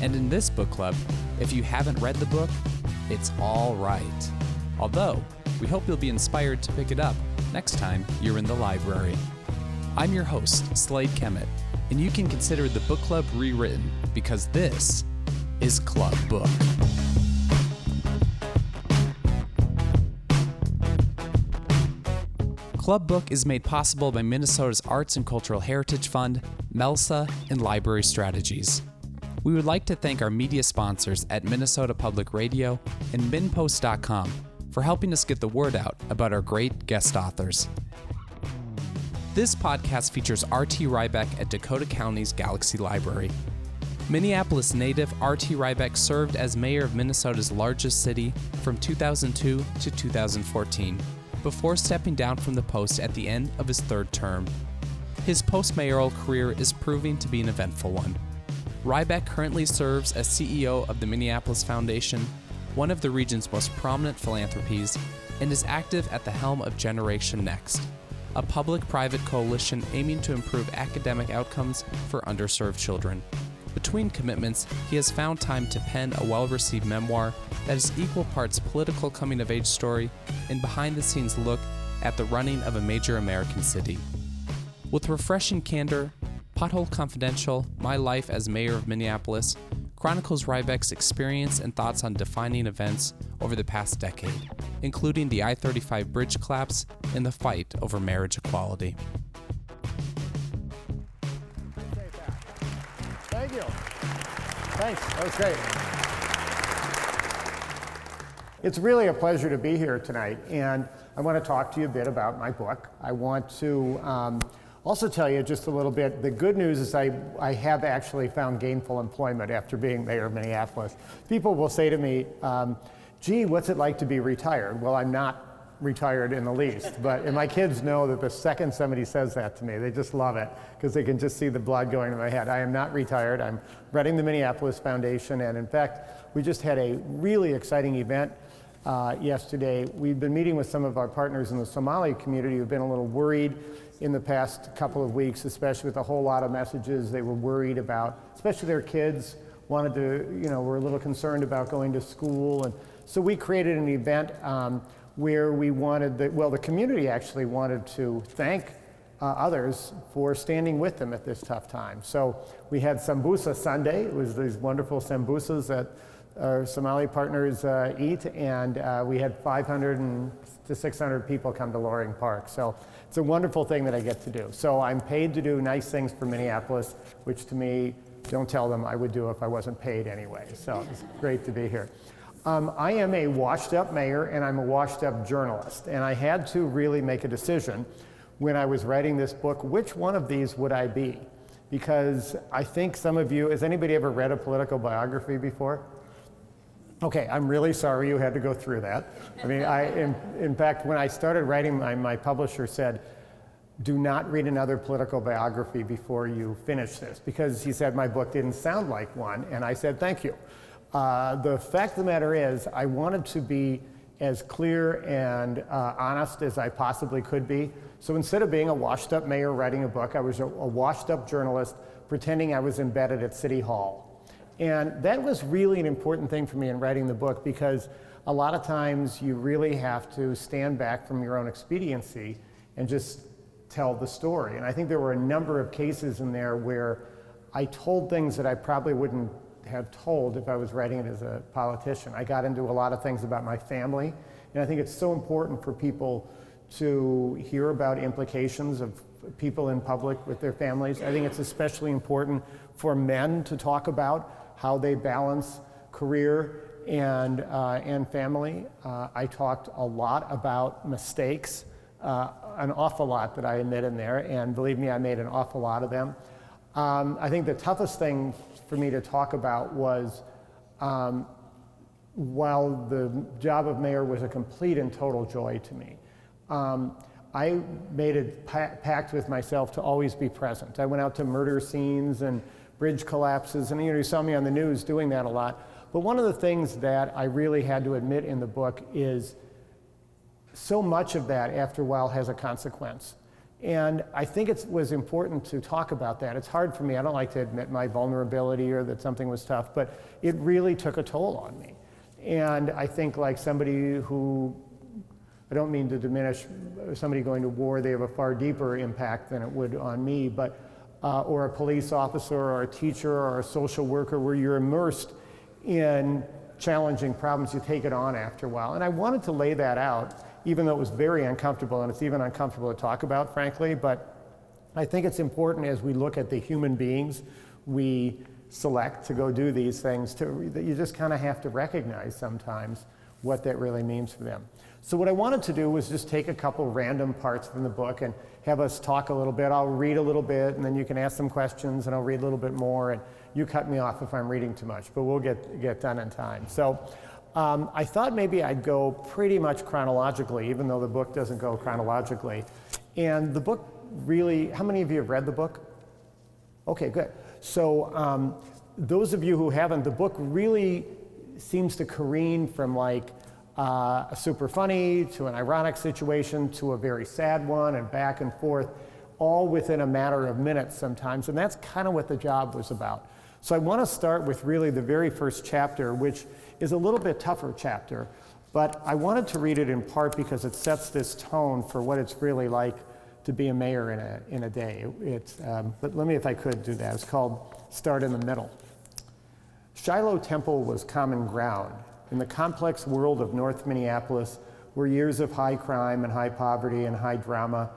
And in this book club, if you haven't read the book, it's all right. Although, we hope you'll be inspired to pick it up next time you're in the library. I'm your host, Slade Kemet, and you can consider the book club rewritten because this is Club Book. Club Book is made possible by Minnesota's Arts and Cultural Heritage Fund, MELSA, and Library Strategies. We would like to thank our media sponsors at Minnesota Public Radio and MinnPost.com for helping us get the word out about our great guest authors. This podcast features R.T. Rybak at Dakota County's Galaxy Library. Minneapolis native R.T. Rybak served as mayor of Minnesota's largest city from 2002 to 2014, before stepping down from the post at the end of his third term. His post mayoral career is proving to be an eventful one. Rybak currently serves as CEO of the Minneapolis Foundation, one of the region's most prominent philanthropies, and is active at the helm of Generation Next, a public private coalition aiming to improve academic outcomes for underserved children. Between commitments, he has found time to pen a well received memoir that is equal parts political coming of age story and behind the scenes look at the running of a major American city. With refreshing candor, Pothole Confidential, My Life as Mayor of Minneapolis, chronicles Rybak's experience and thoughts on defining events over the past decade, including the I 35 bridge collapse and the fight over marriage equality. Thank you. Thanks. That was great. It's really a pleasure to be here tonight, and I want to talk to you a bit about my book. I want to um, also tell you just a little bit, the good news is I, I have actually found gainful employment after being mayor of Minneapolis. People will say to me, um, gee, what's it like to be retired? Well, I'm not retired in the least, but and my kids know that the second somebody says that to me, they just love it because they can just see the blood going to my head. I am not retired. I'm running the Minneapolis Foundation, and in fact, we just had a really exciting event uh, yesterday. We've been meeting with some of our partners in the Somali community who've been a little worried in the past couple of weeks, especially with a whole lot of messages they were worried about, especially their kids wanted to, you know, were a little concerned about going to school. And so we created an event um, where we wanted, the, well, the community actually wanted to thank uh, others for standing with them at this tough time. So we had Sambusa Sunday. It was these wonderful sambusas that our Somali partners uh, eat, and uh, we had 500 and to 600 people come to Loring Park. So it's a wonderful thing that I get to do. So I'm paid to do nice things for Minneapolis, which to me, don't tell them I would do if I wasn't paid anyway. So it's great to be here. Um, I am a washed up mayor and I'm a washed up journalist. And I had to really make a decision when I was writing this book which one of these would I be? Because I think some of you, has anybody ever read a political biography before? Okay, I'm really sorry you had to go through that. I mean, I, in, in fact, when I started writing, my, my publisher said, do not read another political biography before you finish this, because he said my book didn't sound like one, and I said, thank you. Uh, the fact of the matter is, I wanted to be as clear and uh, honest as I possibly could be. So instead of being a washed up mayor writing a book, I was a, a washed up journalist pretending I was embedded at City Hall. And that was really an important thing for me in writing the book because a lot of times you really have to stand back from your own expediency and just tell the story. And I think there were a number of cases in there where I told things that I probably wouldn't have told if I was writing it as a politician. I got into a lot of things about my family, and I think it's so important for people to hear about implications of people in public with their families. I think it's especially important for men to talk about how they balance career and, uh, and family. Uh, I talked a lot about mistakes, uh, an awful lot that I admit in there, and believe me, I made an awful lot of them. Um, I think the toughest thing for me to talk about was um, while the job of mayor was a complete and total joy to me, um, I made a pa- pact with myself to always be present. I went out to murder scenes and bridge collapses, and you, know, you saw me on the news doing that a lot. But one of the things that I really had to admit in the book is so much of that, after a while, has a consequence. And I think it was important to talk about that. It's hard for me. I don't like to admit my vulnerability or that something was tough, but it really took a toll on me. And I think, like somebody who, I don't mean to diminish somebody going to war, they have a far deeper impact than it would on me, but, uh, or a police officer or a teacher or a social worker where you're immersed in challenging problems, you take it on after a while. And I wanted to lay that out even though it was very uncomfortable, and it's even uncomfortable to talk about, frankly. But I think it's important as we look at the human beings we select to go do these things, to, that you just kind of have to recognize sometimes what that really means for them. So, what I wanted to do was just take a couple random parts from the book and have us talk a little bit. I'll read a little bit, and then you can ask some questions, and I'll read a little bit more, and you cut me off if I'm reading too much, but we'll get, get done in time. So, um, I thought maybe I'd go pretty much chronologically, even though the book doesn't go chronologically. And the book really, how many of you have read the book? Okay, good. So, um, those of you who haven't, the book really seems to careen from like uh, a super funny to an ironic situation to a very sad one and back and forth, all within a matter of minutes sometimes. And that's kind of what the job was about. So, I want to start with really the very first chapter, which is a little bit tougher chapter, but I wanted to read it in part because it sets this tone for what it's really like to be a mayor in a, in a day. It's, um, but let me, if I could, do that. It's called Start in the Middle. Shiloh Temple was common ground in the complex world of North Minneapolis, where years of high crime and high poverty and high drama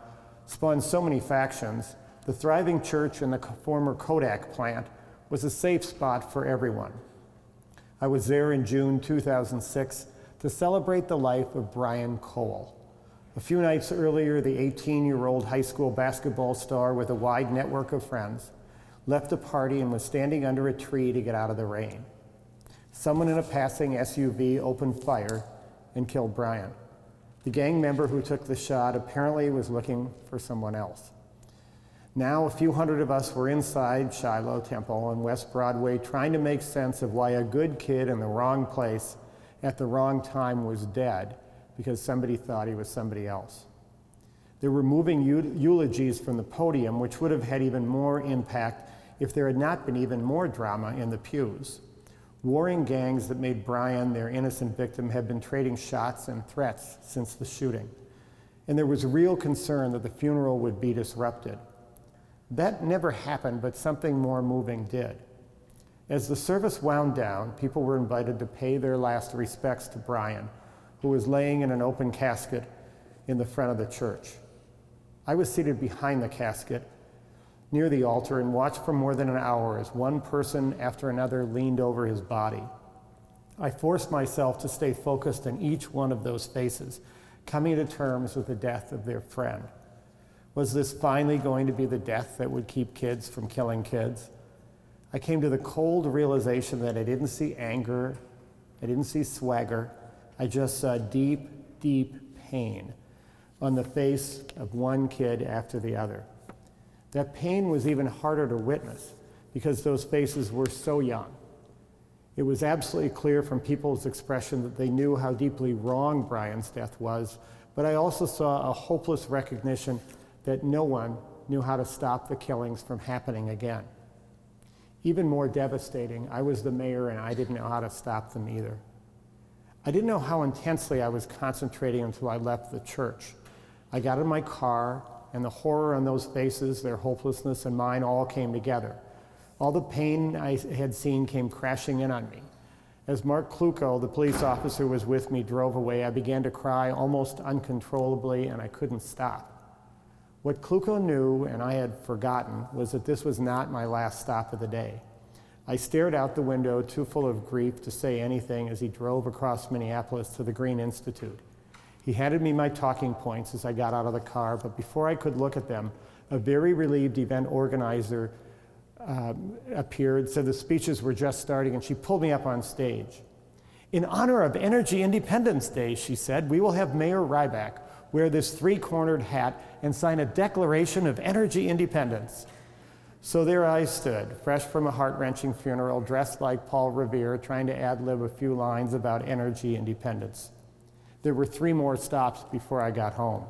spawned so many factions. The thriving church and the former Kodak plant was a safe spot for everyone. I was there in June 2006 to celebrate the life of Brian Cole. A few nights earlier, the 18 year old high school basketball star with a wide network of friends left the party and was standing under a tree to get out of the rain. Someone in a passing SUV opened fire and killed Brian. The gang member who took the shot apparently was looking for someone else. Now, a few hundred of us were inside Shiloh Temple on West Broadway trying to make sense of why a good kid in the wrong place at the wrong time was dead because somebody thought he was somebody else. They were moving eulogies from the podium, which would have had even more impact if there had not been even more drama in the pews. Warring gangs that made Brian their innocent victim had been trading shots and threats since the shooting. And there was real concern that the funeral would be disrupted. That never happened, but something more moving did. As the service wound down, people were invited to pay their last respects to Brian, who was laying in an open casket in the front of the church. I was seated behind the casket near the altar and watched for more than an hour as one person after another leaned over his body. I forced myself to stay focused on each one of those faces, coming to terms with the death of their friend. Was this finally going to be the death that would keep kids from killing kids? I came to the cold realization that I didn't see anger, I didn't see swagger, I just saw deep, deep pain on the face of one kid after the other. That pain was even harder to witness because those faces were so young. It was absolutely clear from people's expression that they knew how deeply wrong Brian's death was, but I also saw a hopeless recognition that no one knew how to stop the killings from happening again. Even more devastating, I was the mayor and I didn't know how to stop them either. I didn't know how intensely I was concentrating until I left the church. I got in my car, and the horror on those faces, their hopelessness, and mine all came together. All the pain I had seen came crashing in on me. As Mark Kluko, the police officer who was with me, drove away, I began to cry almost uncontrollably, and I couldn't stop. What Kluko knew, and I had forgotten, was that this was not my last stop of the day. I stared out the window, too full of grief to say anything, as he drove across Minneapolis to the Green Institute. He handed me my talking points as I got out of the car, but before I could look at them, a very relieved event organizer um, appeared, said the speeches were just starting, and she pulled me up on stage. In honor of Energy Independence Day, she said, we will have Mayor Rybak wear this three cornered hat and sign a Declaration of Energy Independence. So there I stood, fresh from a heart wrenching funeral, dressed like Paul Revere, trying to ad lib a few lines about energy independence. There were three more stops before I got home.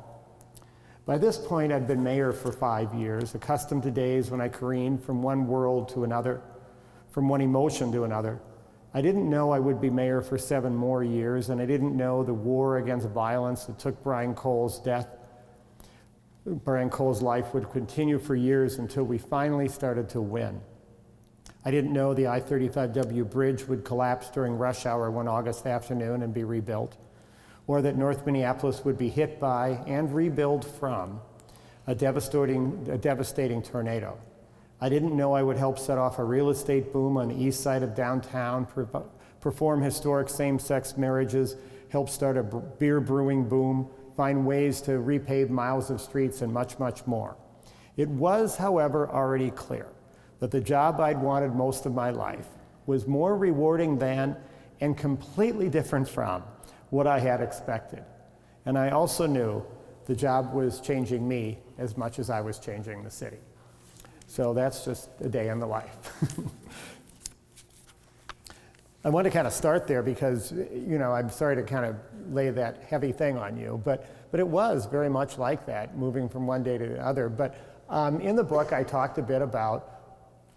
By this point, I'd been mayor for five years, accustomed to days when I careened from one world to another, from one emotion to another. I didn't know I would be mayor for seven more years, and I didn't know the war against violence that took Brian Cole's death Brian Cole's life would continue for years until we finally started to win. I didn't know the I 35W bridge would collapse during rush hour one August afternoon and be rebuilt, or that North Minneapolis would be hit by and rebuild from a devastating, a devastating tornado. I didn't know I would help set off a real estate boom on the east side of downtown, perform historic same sex marriages, help start a beer brewing boom, find ways to repave miles of streets, and much, much more. It was, however, already clear that the job I'd wanted most of my life was more rewarding than and completely different from what I had expected. And I also knew the job was changing me as much as I was changing the city. So that's just a day in the life. I want to kind of start there because, you know, I'm sorry to kind of lay that heavy thing on you, but, but it was very much like that, moving from one day to the other. But um, in the book, I talked a bit about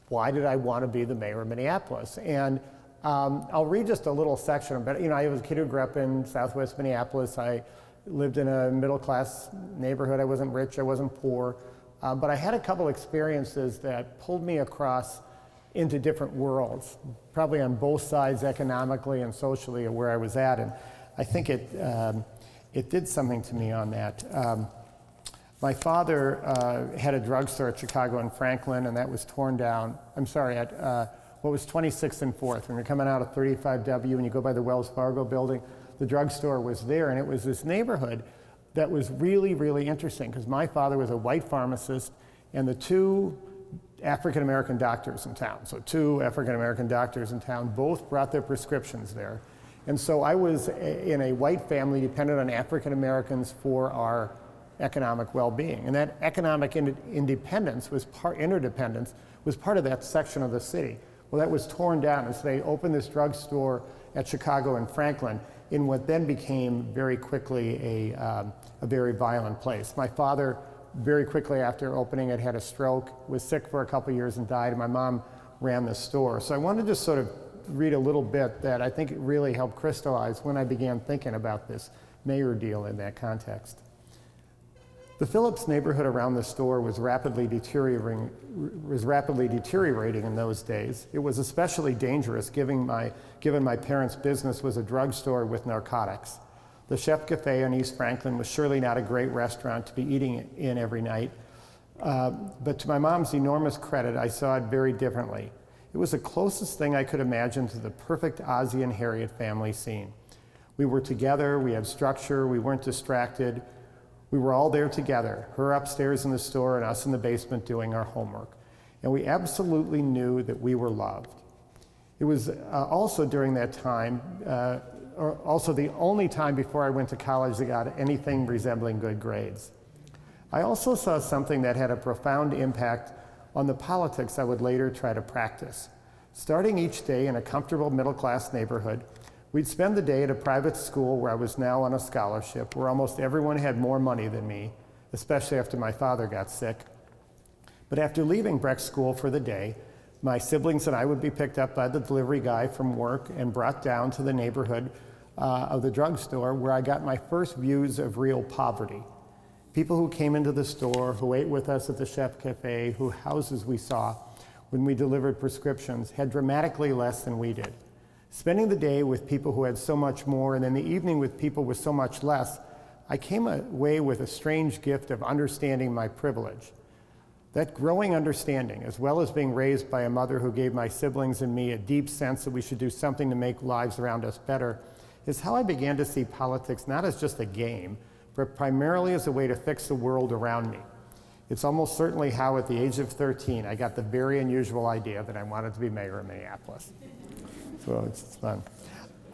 why did I want to be the mayor of Minneapolis. And um, I'll read just a little section of it. You know, I was a kid who grew up in southwest Minneapolis. I lived in a middle class neighborhood. I wasn't rich, I wasn't poor. Uh, but I had a couple experiences that pulled me across into different worlds, probably on both sides, economically and socially, of where I was at. And I think it, um, it did something to me on that. Um, my father uh, had a drugstore at Chicago and Franklin, and that was torn down. I'm sorry, at uh, what was 26th and 4th. When you're coming out of 35W and you go by the Wells Fargo building, the drugstore was there, and it was this neighborhood that was really, really interesting because my father was a white pharmacist, and the two African American doctors in town. So, two African American doctors in town both brought their prescriptions there. And so, I was in a white family dependent on African Americans for our economic well being. And that economic ind- independence was part, interdependence was part of that section of the city. Well, that was torn down as they opened this drugstore at Chicago and Franklin in what then became very quickly a, um, a very violent place. My father very quickly after opening it had a stroke, was sick for a couple years and died, and my mom ran the store. So I wanted to sort of read a little bit that I think really helped crystallize when I began thinking about this mayor deal in that context. The Phillips neighborhood around the store was rapidly deteriorating, was rapidly deteriorating in those days. It was especially dangerous given my, given my parents' business was a drugstore with narcotics. The Chef Cafe on East Franklin was surely not a great restaurant to be eating in every night. Uh, but to my mom's enormous credit, I saw it very differently. It was the closest thing I could imagine to the perfect Ozzie and Harriet family scene. We were together, we had structure, we weren't distracted. We were all there together, her upstairs in the store and us in the basement doing our homework. And we absolutely knew that we were loved. It was uh, also during that time uh, also the only time before I went to college that got anything resembling good grades. I also saw something that had a profound impact on the politics I would later try to practice. Starting each day in a comfortable middle class neighborhood, we'd spend the day at a private school where I was now on a scholarship, where almost everyone had more money than me, especially after my father got sick. But after leaving Breck School for the day, my siblings and I would be picked up by the delivery guy from work and brought down to the neighborhood uh, of the drugstore where I got my first views of real poverty. People who came into the store, who ate with us at the Chef Cafe, who houses we saw when we delivered prescriptions had dramatically less than we did. Spending the day with people who had so much more and then the evening with people with so much less, I came away with a strange gift of understanding my privilege. That growing understanding, as well as being raised by a mother who gave my siblings and me a deep sense that we should do something to make lives around us better, is how I began to see politics not as just a game, but primarily as a way to fix the world around me. It's almost certainly how, at the age of 13, I got the very unusual idea that I wanted to be mayor of Minneapolis. So it's, fun.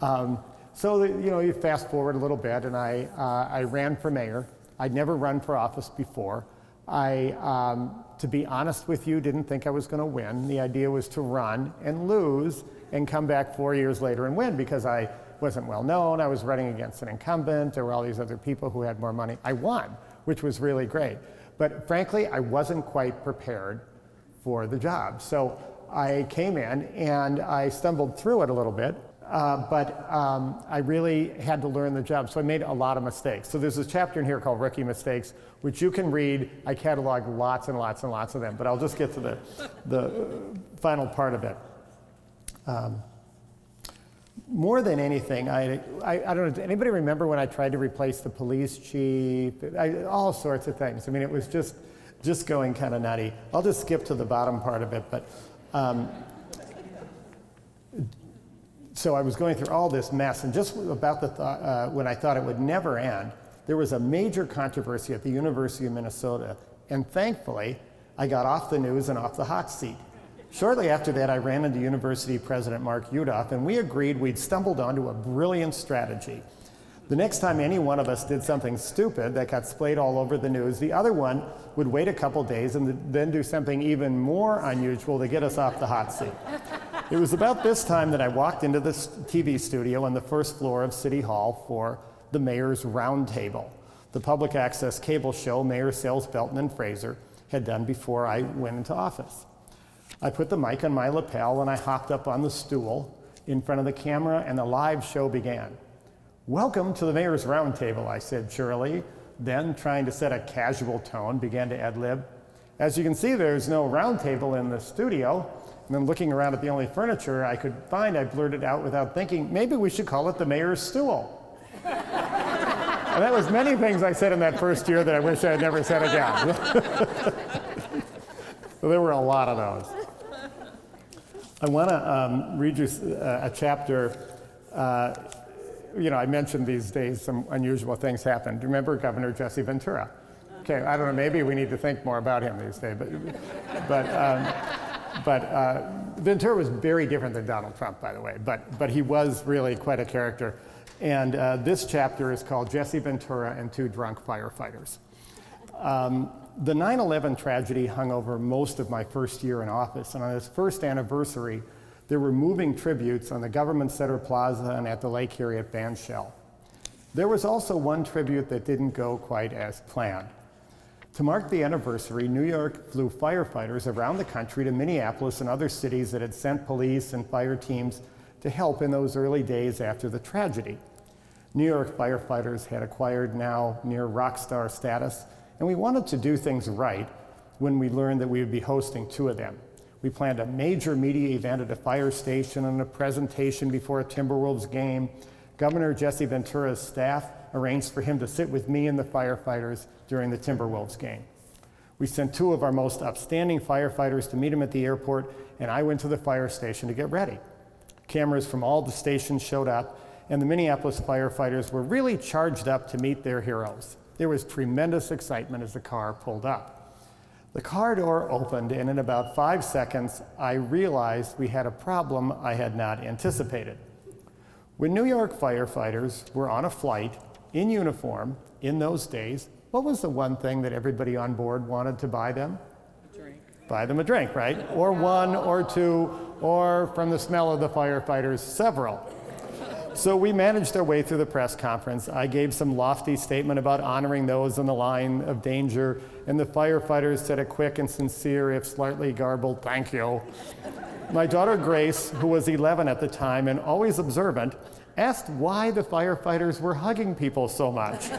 Um, so, you know, you fast forward a little bit, and I, uh, I ran for mayor. I'd never run for office before. I, um, to be honest with you, didn't think I was going to win. The idea was to run and lose and come back four years later and win because I wasn't well known. I was running against an incumbent. There were all these other people who had more money. I won, which was really great. But frankly, I wasn't quite prepared for the job. So I came in and I stumbled through it a little bit. Uh, but um, I really had to learn the job. So I made a lot of mistakes. So there's a chapter in here called Rookie Mistakes, which you can read. I catalog lots and lots and lots of them, but I'll just get to the, the final part of it. Um, more than anything, I, I, I, don't know, does anybody remember when I tried to replace the police chief? I, all sorts of things. I mean, it was just, just going kind of nutty. I'll just skip to the bottom part of it, but um, so I was going through all this mess, and just about the th- uh, when I thought it would never end, there was a major controversy at the University of Minnesota, and thankfully, I got off the news and off the hot seat. Shortly after that, I ran into University President Mark Yudof, and we agreed we'd stumbled onto a brilliant strategy. The next time any one of us did something stupid that got splayed all over the news, the other one would wait a couple days and then do something even more unusual to get us off the hot seat. It was about this time that I walked into the TV studio on the first floor of City Hall for the Mayor's Roundtable, the public access cable show Mayor Sayles Belton and Fraser had done before I went into office. I put the mic on my lapel and I hopped up on the stool in front of the camera, and the live show began. Welcome to the Mayor's Roundtable, I said cheerily, then, trying to set a casual tone, began to ad lib. As you can see, there's no roundtable in the studio. And then, looking around at the only furniture I could find, I blurted out without thinking, maybe we should call it the Mayor's Stool. and that was many things I said in that first year that I wish I had never said again. so there were a lot of those. I want to um, read you uh, a chapter. Uh, you know, I mentioned these days some unusual things happened. Do you remember Governor Jesse Ventura? Okay, I don't know, maybe we need to think more about him these days, but, but, um, but uh, Ventura was very different than Donald Trump, by the way, but, but he was really quite a character. And uh, this chapter is called Jesse Ventura and Two Drunk Firefighters. Um, the 9 11 tragedy hung over most of my first year in office, and on its first anniversary, there were moving tributes on the Government Center Plaza and at the Lake Harriet Band Shell. There was also one tribute that didn't go quite as planned. To mark the anniversary, New York flew firefighters around the country to Minneapolis and other cities that had sent police and fire teams to help in those early days after the tragedy. New York firefighters had acquired now near rock star status and we wanted to do things right when we learned that we would be hosting two of them. We planned a major media event at a fire station and a presentation before a Timberwolves game. Governor Jesse Ventura's staff arranged for him to sit with me and the firefighters during the Timberwolves game. We sent two of our most upstanding firefighters to meet him at the airport, and I went to the fire station to get ready. Cameras from all the stations showed up, and the Minneapolis firefighters were really charged up to meet their heroes. There was tremendous excitement as the car pulled up. The car door opened, and in about five seconds, I realized we had a problem I had not anticipated. When New York firefighters were on a flight in uniform in those days, what was the one thing that everybody on board wanted to buy them? A drink. Buy them a drink, right? Or one, or two, or from the smell of the firefighters, several. So we managed our way through the press conference. I gave some lofty statement about honoring those in the line of danger, and the firefighters said a quick and sincere, if slightly garbled, thank you. My daughter Grace, who was 11 at the time and always observant, asked why the firefighters were hugging people so much.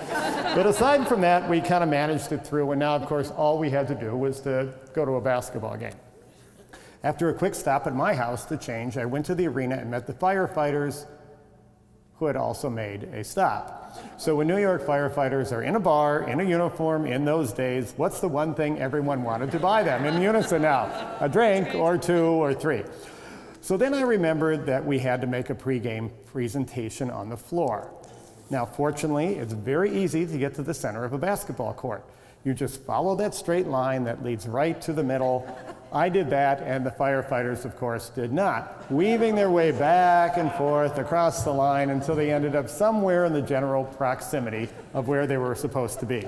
but aside from that, we kind of managed it through, and now, of course, all we had to do was to go to a basketball game. After a quick stop at my house to change, I went to the arena and met the firefighters who had also made a stop. So when New York firefighters are in a bar, in a uniform, in those days, what's the one thing everyone wanted to buy them in unison now? A drink or two or three. So then I remembered that we had to make a pregame presentation on the floor. Now, fortunately, it's very easy to get to the center of a basketball court. You just follow that straight line that leads right to the middle. I did that, and the firefighters, of course, did not, weaving their way back and forth across the line until they ended up somewhere in the general proximity of where they were supposed to be.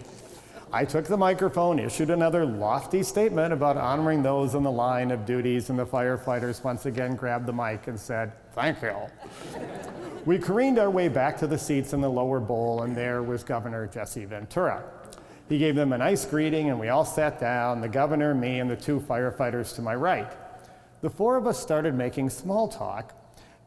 I took the microphone, issued another lofty statement about honoring those in the line of duties, and the firefighters once again grabbed the mic and said, Thank you. we careened our way back to the seats in the lower bowl, and there was Governor Jesse Ventura. He gave them a nice greeting, and we all sat down the governor, me, and the two firefighters to my right. The four of us started making small talk,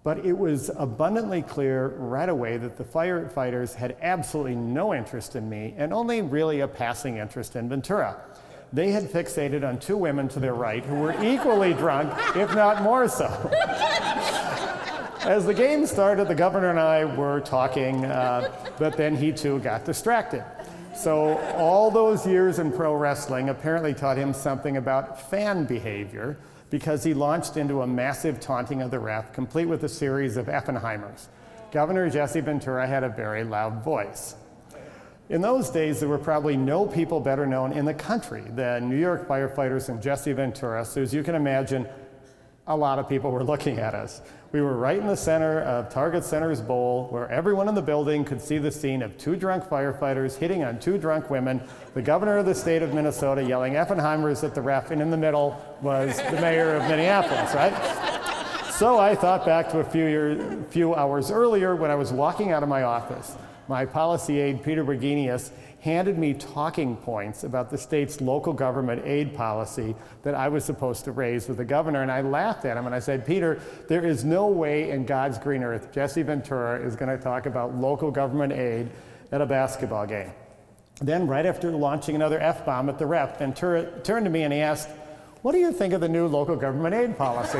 but it was abundantly clear right away that the firefighters had absolutely no interest in me and only really a passing interest in Ventura. They had fixated on two women to their right who were equally drunk, if not more so. As the game started, the governor and I were talking, uh, but then he too got distracted. So, all those years in pro wrestling apparently taught him something about fan behavior because he launched into a massive taunting of the ref, complete with a series of Effenheimers. Governor Jesse Ventura had a very loud voice. In those days, there were probably no people better known in the country than New York firefighters and Jesse Ventura, so as you can imagine, a lot of people were looking at us. We were right in the center of Target Center's bowl, where everyone in the building could see the scene of two drunk firefighters hitting on two drunk women, the governor of the state of Minnesota yelling Effenheimers at the ref, and in the middle was the mayor of Minneapolis, right? So I thought back to a few, years, few hours earlier when I was walking out of my office. My policy aide, Peter Bergenius, handed me talking points about the state's local government aid policy that I was supposed to raise with the governor. And I laughed at him and I said, Peter, there is no way in God's green earth Jesse Ventura is going to talk about local government aid at a basketball game. Then, right after launching another F bomb at the rep, Ventura turned to me and he asked, What do you think of the new local government aid policy?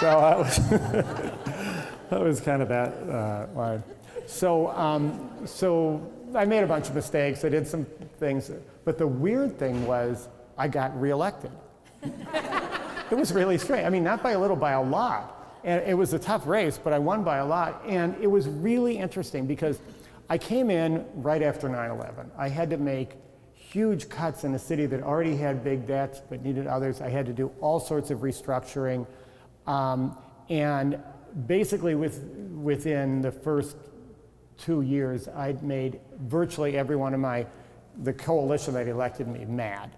so that was, that was kind of that uh, line. So, um, so I made a bunch of mistakes. I did some things, but the weird thing was I got reelected. it was really strange. I mean, not by a little, by a lot. And it was a tough race, but I won by a lot. And it was really interesting because I came in right after 9 11. I had to make huge cuts in a city that already had big debts but needed others. I had to do all sorts of restructuring. Um, and basically, with, within the first two years, I'd made virtually every one of my, the coalition that elected me mad.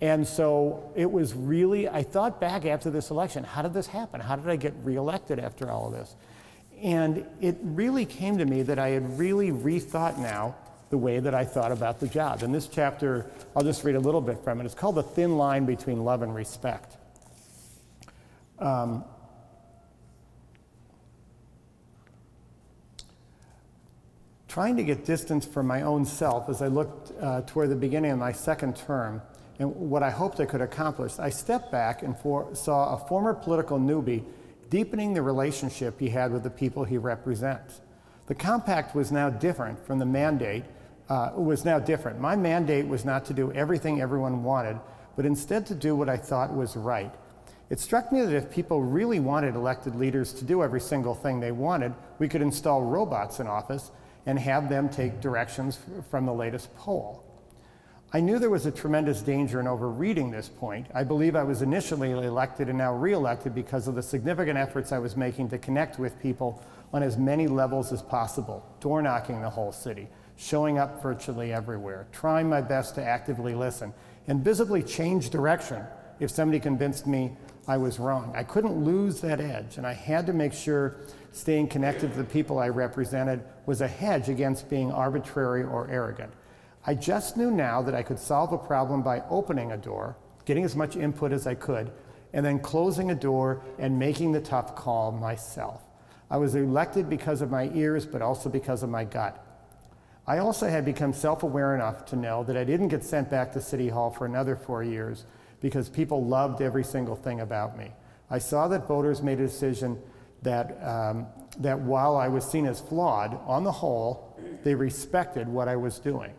And so it was really, I thought back after this election, how did this happen? How did I get reelected after all of this? And it really came to me that I had really rethought now the way that I thought about the job. In this chapter, I'll just read a little bit from it. It's called The Thin Line Between Love and Respect. Um, trying to get distance from my own self as I looked uh, toward the beginning of my second term and what I hoped I could accomplish, I stepped back and for, saw a former political newbie deepening the relationship he had with the people he represents. The compact was now different from the mandate, uh, was now different. My mandate was not to do everything everyone wanted, but instead to do what I thought was right. It struck me that if people really wanted elected leaders to do every single thing they wanted, we could install robots in office and have them take directions from the latest poll. I knew there was a tremendous danger in overreading this point. I believe I was initially elected and now reelected because of the significant efforts I was making to connect with people on as many levels as possible, door knocking the whole city, showing up virtually everywhere, trying my best to actively listen, and visibly change direction if somebody convinced me I was wrong. I couldn't lose that edge, and I had to make sure staying connected to the people I represented was a hedge against being arbitrary or arrogant. I just knew now that I could solve a problem by opening a door, getting as much input as I could, and then closing a door and making the tough call myself. I was elected because of my ears, but also because of my gut. I also had become self aware enough to know that I didn't get sent back to City Hall for another four years because people loved every single thing about me. I saw that voters made a decision that, um, that while I was seen as flawed, on the whole, they respected what I was doing.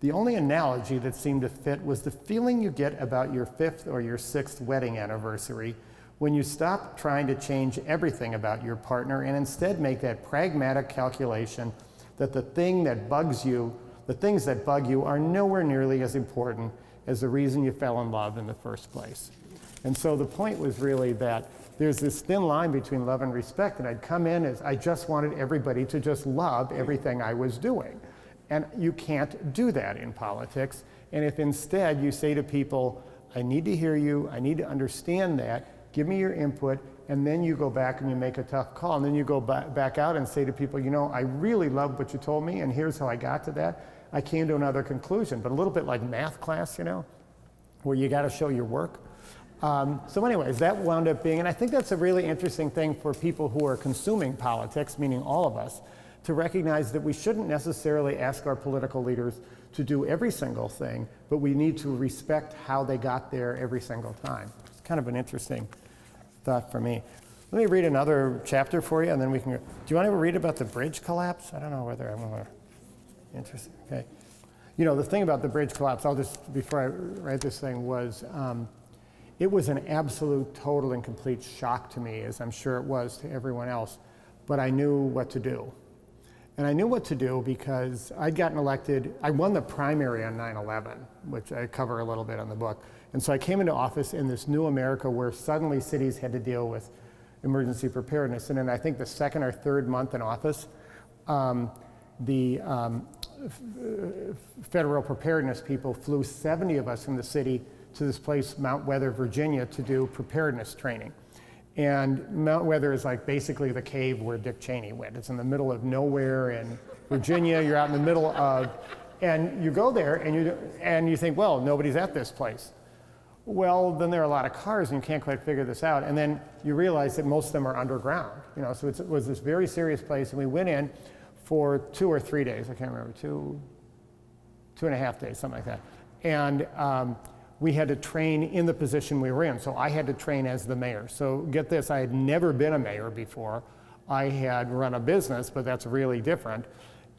The only analogy that seemed to fit was the feeling you get about your fifth or your sixth wedding anniversary when you stop trying to change everything about your partner and instead make that pragmatic calculation that the thing that bugs you the things that bug you are nowhere nearly as important as the reason you fell in love in the first place. And so the point was really that there's this thin line between love and respect, and I'd come in as I just wanted everybody to just love everything I was doing. And you can't do that in politics. And if instead you say to people, I need to hear you, I need to understand that, give me your input, and then you go back and you make a tough call, and then you go back out and say to people, you know, I really love what you told me, and here's how I got to that. I came to another conclusion, but a little bit like math class, you know, where you got to show your work. Um, so, anyways, that wound up being, and I think that's a really interesting thing for people who are consuming politics, meaning all of us, to recognize that we shouldn't necessarily ask our political leaders to do every single thing, but we need to respect how they got there every single time. It's kind of an interesting thought for me. Let me read another chapter for you, and then we can. Do you want to read about the bridge collapse? I don't know whether I'm more interesting. Okay. You know, the thing about the bridge collapse, I'll just, before I write this thing, was um, it was an absolute, total, and complete shock to me, as I'm sure it was to everyone else, but I knew what to do. And I knew what to do because I'd gotten elected. I won the primary on 9 11, which I cover a little bit in the book. And so I came into office in this new America where suddenly cities had to deal with emergency preparedness. And in I think the second or third month in office, um, the um, federal preparedness people flew 70 of us from the city to this place, Mount Weather, Virginia, to do preparedness training. And Mount Weather is like basically the cave where Dick Cheney went. It's in the middle of nowhere in Virginia. You're out in the middle of, and you go there and you, and you think, well, nobody's at this place. Well, then there are a lot of cars and you can't quite figure this out. And then you realize that most of them are underground. You know, so it was this very serious place. And we went in for two or three days. I can't remember, two, two and a half days, something like that. And um, we had to train in the position we were in. So I had to train as the mayor. So get this, I had never been a mayor before. I had run a business, but that's really different.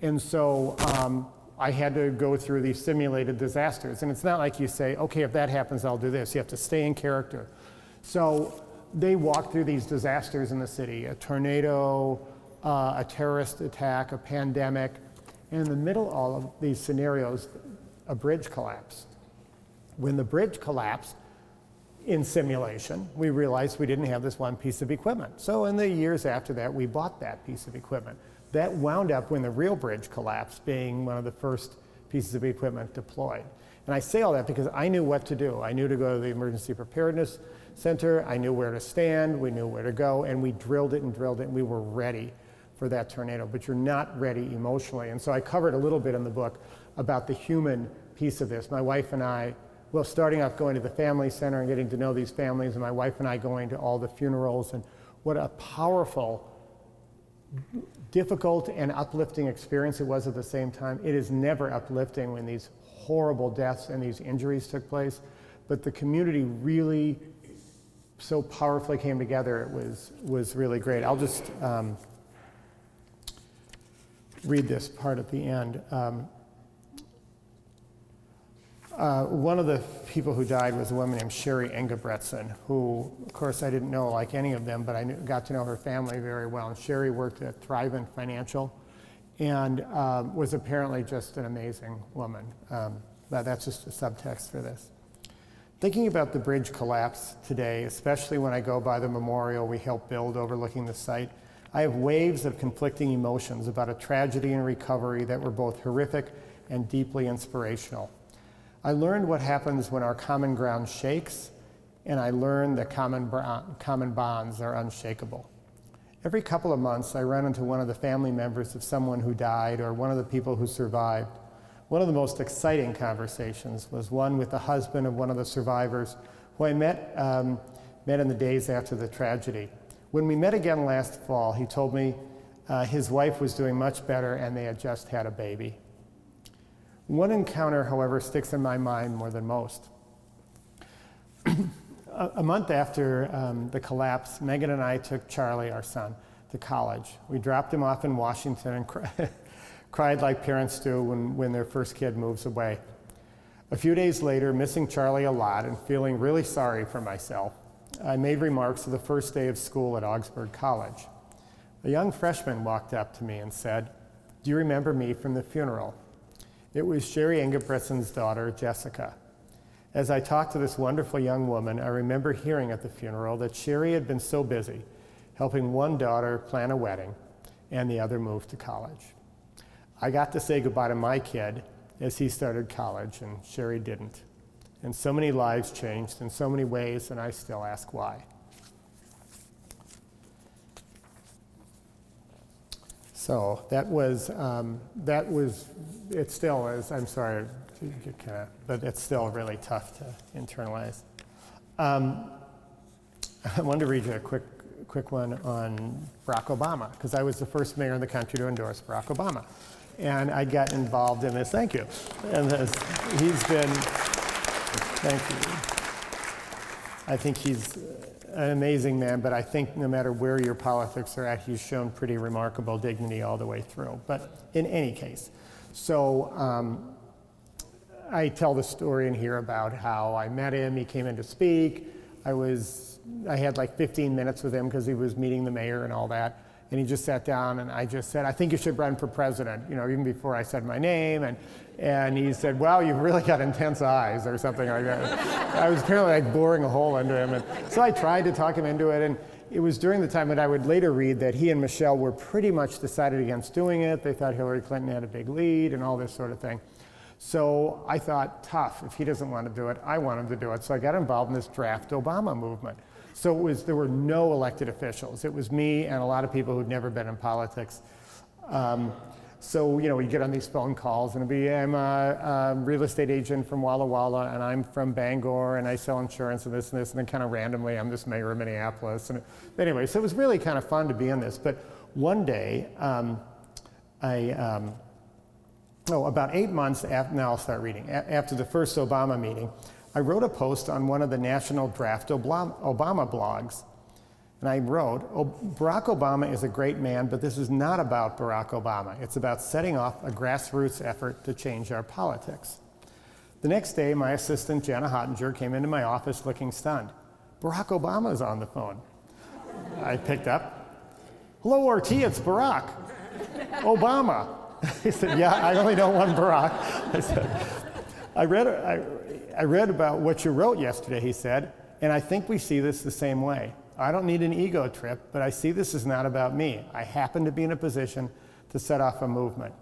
And so um, I had to go through these simulated disasters. And it's not like you say, okay, if that happens, I'll do this. You have to stay in character. So they walked through these disasters in the city a tornado, uh, a terrorist attack, a pandemic. And in the middle of all of these scenarios, a bridge collapsed. When the bridge collapsed in simulation, we realized we didn't have this one piece of equipment. So in the years after that, we bought that piece of equipment. That wound up when the real bridge collapsed, being one of the first pieces of equipment deployed. And I say all that because I knew what to do. I knew to go to the Emergency Preparedness Center, I knew where to stand, we knew where to go, and we drilled it and drilled it, and we were ready for that tornado. But you're not ready emotionally. And so I covered a little bit in the book about the human piece of this. My wife and I well, starting off going to the family center and getting to know these families, and my wife and I going to all the funerals, and what a powerful, difficult, and uplifting experience it was at the same time. It is never uplifting when these horrible deaths and these injuries took place, but the community really so powerfully came together. It was, was really great. I'll just um, read this part at the end. Um, uh, one of the people who died was a woman named Sherry Engebretsen, who, of course, I didn't know like any of them, but I knew, got to know her family very well. And Sherry worked at Thrivent Financial and uh, was apparently just an amazing woman. Um, but that's just a subtext for this. Thinking about the bridge collapse today, especially when I go by the memorial we helped build overlooking the site, I have waves of conflicting emotions about a tragedy and recovery that were both horrific and deeply inspirational. I learned what happens when our common ground shakes, and I learned that common, common bonds are unshakable. Every couple of months, I run into one of the family members of someone who died or one of the people who survived. One of the most exciting conversations was one with the husband of one of the survivors who I met, um, met in the days after the tragedy. When we met again last fall, he told me uh, his wife was doing much better and they had just had a baby. One encounter, however, sticks in my mind more than most. a, month after um, the collapse, Megan and I took Charlie, our son, to college. We dropped him off in Washington and cried like parents do when, when their first kid moves away. A few days later, missing Charlie a lot and feeling really sorry for myself, Uh, I made remarks to the first day of school at Augsburg College. A young freshman walked up to me and said, Do you remember me from the funeral? It was Sherry Engebretsen's daughter, Jessica. As I talked to this wonderful young woman, I remember hearing at the funeral that Sherry had been so busy helping one daughter plan a wedding and the other move to college. I got to say goodbye to my kid as he started college, and Sherry didn't. And so many lives changed in so many ways, and I still ask why. So that was, um, that was, it still is, I'm sorry, but it's still really tough to internalize. Um, I wanted to read you a quick, quick one on Barack Obama, because I was the first mayor in the country to endorse Barack Obama. And I got involved in this, thank you. And this, he's been, thank you. I think he's an amazing man, but I think no matter where your politics are at, he's shown pretty remarkable dignity all the way through. But in any case, so um, I tell the story in here about how I met him. He came in to speak. I was, I had like 15 minutes with him because he was meeting the mayor and all that. And he just sat down and I just said, I think you should run for president, you know, even before I said my name. And and he said, Wow, you've really got intense eyes, or something like that. I was apparently like boring a hole into him. And so I tried to talk him into it. And it was during the time that I would later read that he and Michelle were pretty much decided against doing it. They thought Hillary Clinton had a big lead and all this sort of thing. So I thought, tough, if he doesn't want to do it, I want him to do it. So I got involved in this draft Obama movement. So it was, there were no elected officials. It was me and a lot of people who'd never been in politics. Um, so, you know, we get on these phone calls and be, I'm a, a, real estate agent from Walla Walla and I'm from Bangor and I sell insurance and this and this. And then kind of randomly, I'm this mayor of Minneapolis. And anyway, so it was really kind of fun to be in this. But one day, um, I, um, oh, about eight months after, now I'll start reading, a- after the first Obama meeting, I wrote a post on one of the National Draft Obama blogs and I wrote, oh, Barack Obama is a great man, but this is not about Barack Obama. It's about setting off a grassroots effort to change our politics. The next day, my assistant, Jana Hottinger, came into my office looking stunned. Barack Obama is on the phone. I picked up. Hello, RT, it's Barack. Obama. He said, Yeah, I only know one Barack. I said, I read, I, I read about what you wrote yesterday, he said, and I think we see this the same way. I don't need an ego trip, but I see this is not about me. I happen to be in a position to set off a movement.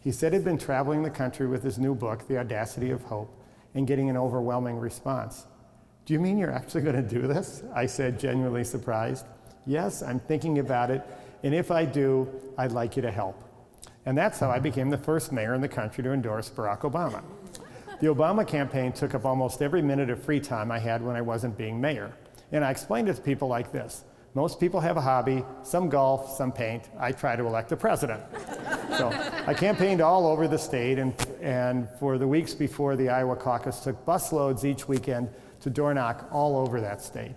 He said he'd been traveling the country with his new book, The Audacity of Hope, and getting an overwhelming response. Do you mean you're actually going to do this? I said, genuinely surprised. Yes, I'm thinking about it, and if I do, I'd like you to help. And that's how I became the first mayor in the country to endorse Barack Obama. The Obama campaign took up almost every minute of free time I had when I wasn't being mayor. And I explained it to people like this most people have a hobby, some golf, some paint. I try to elect a president. so I campaigned all over the state, and, and for the weeks before the Iowa caucus, took busloads each weekend to door knock all over that state.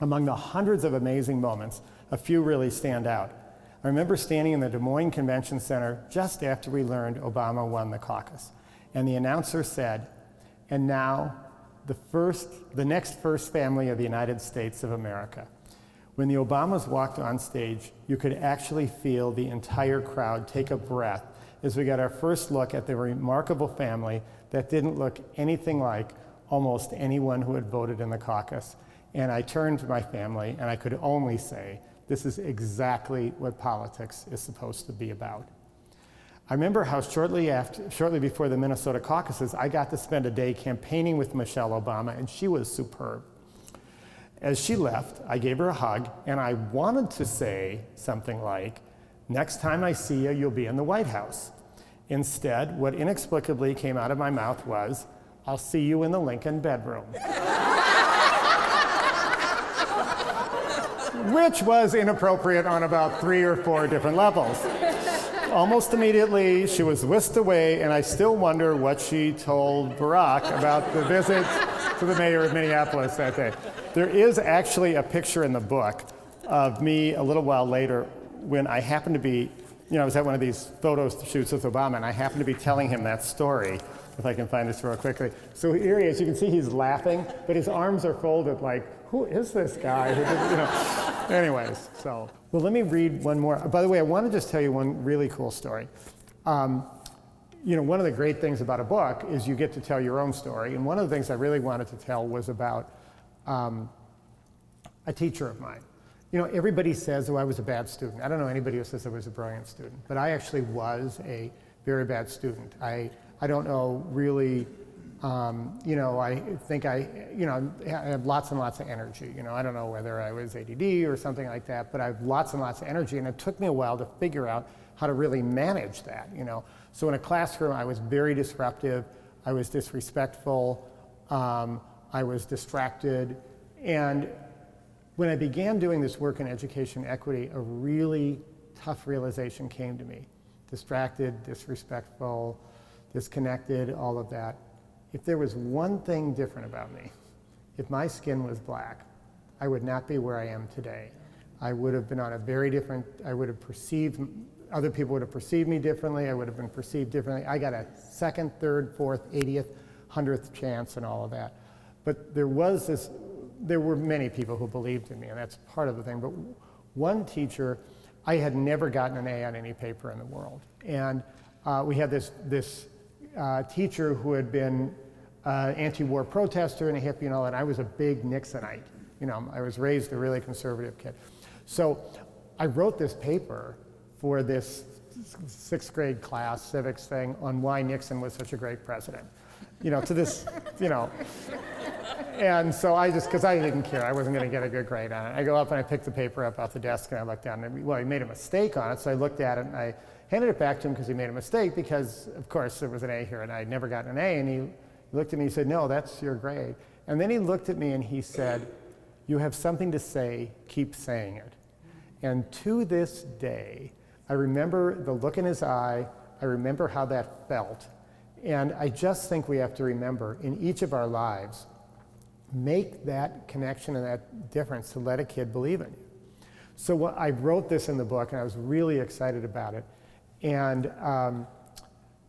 Among the hundreds of amazing moments, a few really stand out. I remember standing in the Des Moines Convention Center just after we learned Obama won the caucus, and the announcer said, And now the, first, the next first family of the United States of America. When the Obamas walked on stage, you could actually feel the entire crowd take a breath as we got our first look at the remarkable family that didn't look anything like almost anyone who had voted in the caucus. And I turned to my family and I could only say, this is exactly what politics is supposed to be about. I remember how shortly, after, shortly before the Minnesota caucuses, I got to spend a day campaigning with Michelle Obama, and she was superb. As she left, I gave her a hug, and I wanted to say something like, Next time I see you, you'll be in the White House. Instead, what inexplicably came out of my mouth was, I'll see you in the Lincoln bedroom. Which was inappropriate on about three or four different levels almost immediately, she was whisked away, and I still wonder what she told Barack about the visit to the mayor of Minneapolis that day. There is actually a picture in the book of me a little while later when I happened to be, you know, I was at one of these photo shoots with Obama, and I happened to be telling him that story. If I can find this real quickly. So here he is. You can see he's laughing, but his arms are folded like, who is this guy? you know. Anyways, so. Well, let me read one more. By the way, I want to just tell you one really cool story. Um, you know, one of the great things about a book is you get to tell your own story. And one of the things I really wanted to tell was about um, a teacher of mine. You know, everybody says, oh, I was a bad student. I don't know anybody who says I was a brilliant student, but I actually was a very bad student. I, I don't know really, um, you know, I think I, you know, I have lots and lots of energy. You know, I don't know whether I was ADD or something like that, but I have lots and lots of energy, and it took me a while to figure out how to really manage that, you know. So in a classroom, I was very disruptive, I was disrespectful, um, I was distracted, and when I began doing this work in education equity, a really tough realization came to me. Distracted, disrespectful, disconnected, all of that. If there was one thing different about me, if my skin was black, I would not be where I am today. I would have been on a very different, I would have perceived, other people would have perceived me differently, I would have been perceived differently. I got a second, third, fourth, 80th, 100th chance and all of that. But there was this there were many people who believed in me, and that's part of the thing. But one teacher, I had never gotten an A on any paper in the world. And uh, we had this, this uh, teacher who had been uh, anti-war protester and a hippie and all that. I was a big Nixonite. You know, I was raised a really conservative kid. So I wrote this paper for this sixth grade class civics thing on why Nixon was such a great president. You know, to this, you know, and so I just, because I didn't care, I wasn't going to get a good grade on it. I go up and I pick the paper up off the desk and I look down. And well, he made a mistake on it, so I looked at it and I handed it back to him because he made a mistake because, of course, there was an A here and I had never gotten an A. And he looked at me and said, No, that's your grade. And then he looked at me and he said, You have something to say, keep saying it. And to this day, I remember the look in his eye, I remember how that felt. And I just think we have to remember in each of our lives, make that connection and that difference to let a kid believe in you. So what, I wrote this in the book, and I was really excited about it. And um,